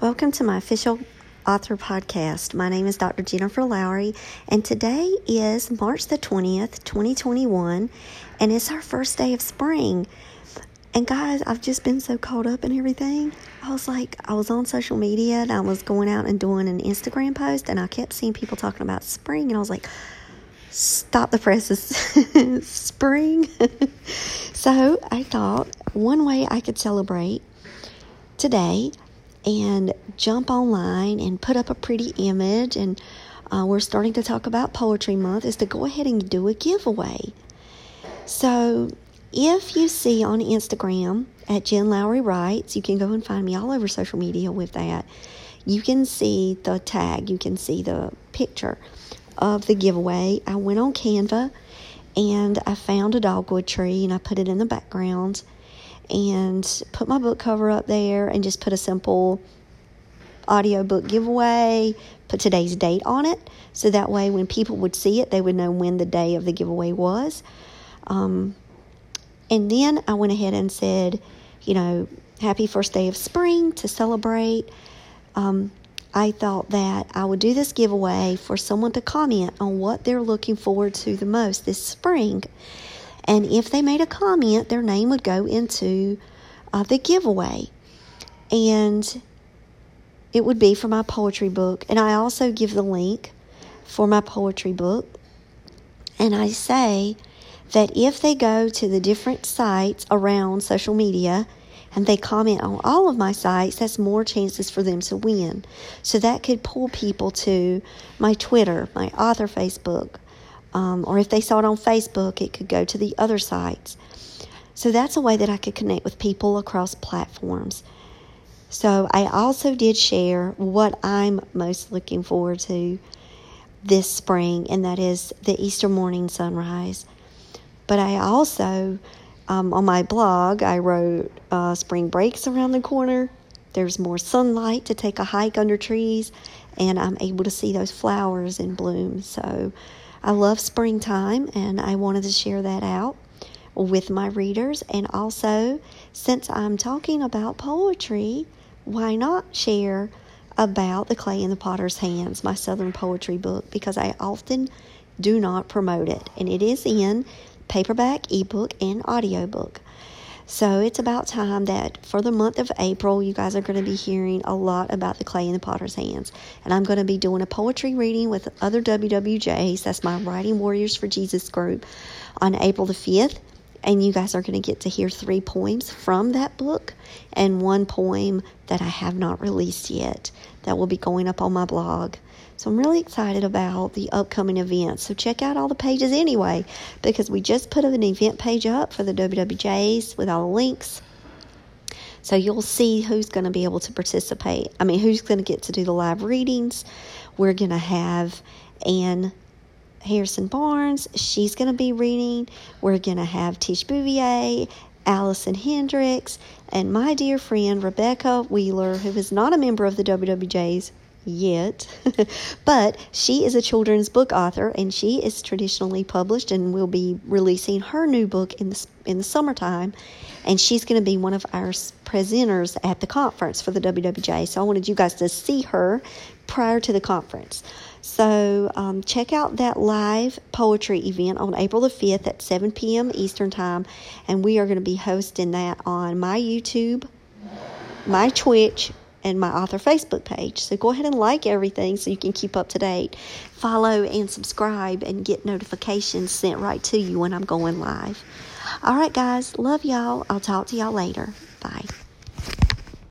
Welcome to my official author podcast. My name is Dr. Jennifer Lowry, and today is March the 20th, 2021, and it's our first day of spring. And guys, I've just been so caught up in everything. I was like, I was on social media and I was going out and doing an Instagram post, and I kept seeing people talking about spring, and I was like, stop the presses, spring. so I thought one way I could celebrate today and jump online and put up a pretty image. And uh, we're starting to talk about poetry month is to go ahead and do a giveaway. So if you see on instagram at jen lowry writes you can go and find me all over social media with that. You can see the tag. You can see the picture of the giveaway. I went on canva and i found a dogwood tree and i put it in the background and put my book cover up there and just put a simple audiobook giveaway, put today's date on it. So that way, when people would see it, they would know when the day of the giveaway was. Um, and then I went ahead and said, you know, happy first day of spring to celebrate. Um, I thought that I would do this giveaway for someone to comment on what they're looking forward to the most this spring. And if they made a comment, their name would go into uh, the giveaway. And it would be for my poetry book. And I also give the link for my poetry book. And I say that if they go to the different sites around social media and they comment on all of my sites, that's more chances for them to win. So that could pull people to my Twitter, my author Facebook, um, or if they saw it on Facebook, it could go to the other sites. So that's a way that I could connect with people across platforms. So I also did share what I'm most looking forward to this spring, and that is the Easter morning sunrise. But I also, um, on my blog, I wrote uh, spring breaks around the corner. There's more sunlight to take a hike under trees, and I'm able to see those flowers in bloom. So I love springtime and I wanted to share that out with my readers. And also, since I'm talking about poetry, why not share about The Clay in the Potter's Hands, my Southern poetry book, because I often do not promote it. And it is in paperback, ebook, and audiobook. So it's about time that for the month of April, you guys are going to be hearing a lot about the clay in the potter's hands. And I'm going to be doing a poetry reading with other WWJs. That's my Writing Warriors for Jesus group on April the 5th. And you guys are going to get to hear three poems from that book and one poem that I have not released yet that will be going up on my blog. So I'm really excited about the upcoming events. So check out all the pages anyway, because we just put an event page up for the WWJs with all the links. So you'll see who's going to be able to participate. I mean, who's going to get to do the live readings. We're going to have Anne Harrison Barnes. She's going to be reading. We're going to have Tish Bouvier, Allison Hendricks, and my dear friend Rebecca Wheeler, who is not a member of the WWJs, yet, but she is a children's book author and she is traditionally published and will be releasing her new book in the in the summertime. And she's going to be one of our presenters at the conference for the WWJ. So I wanted you guys to see her prior to the conference. So um, check out that live poetry event on April the 5th at 7 p.m. Eastern Time. And we are going to be hosting that on my YouTube, my Twitch, and my author Facebook page. So go ahead and like everything so you can keep up to date. Follow and subscribe and get notifications sent right to you when I'm going live. All right, guys. Love y'all. I'll talk to y'all later. Bye.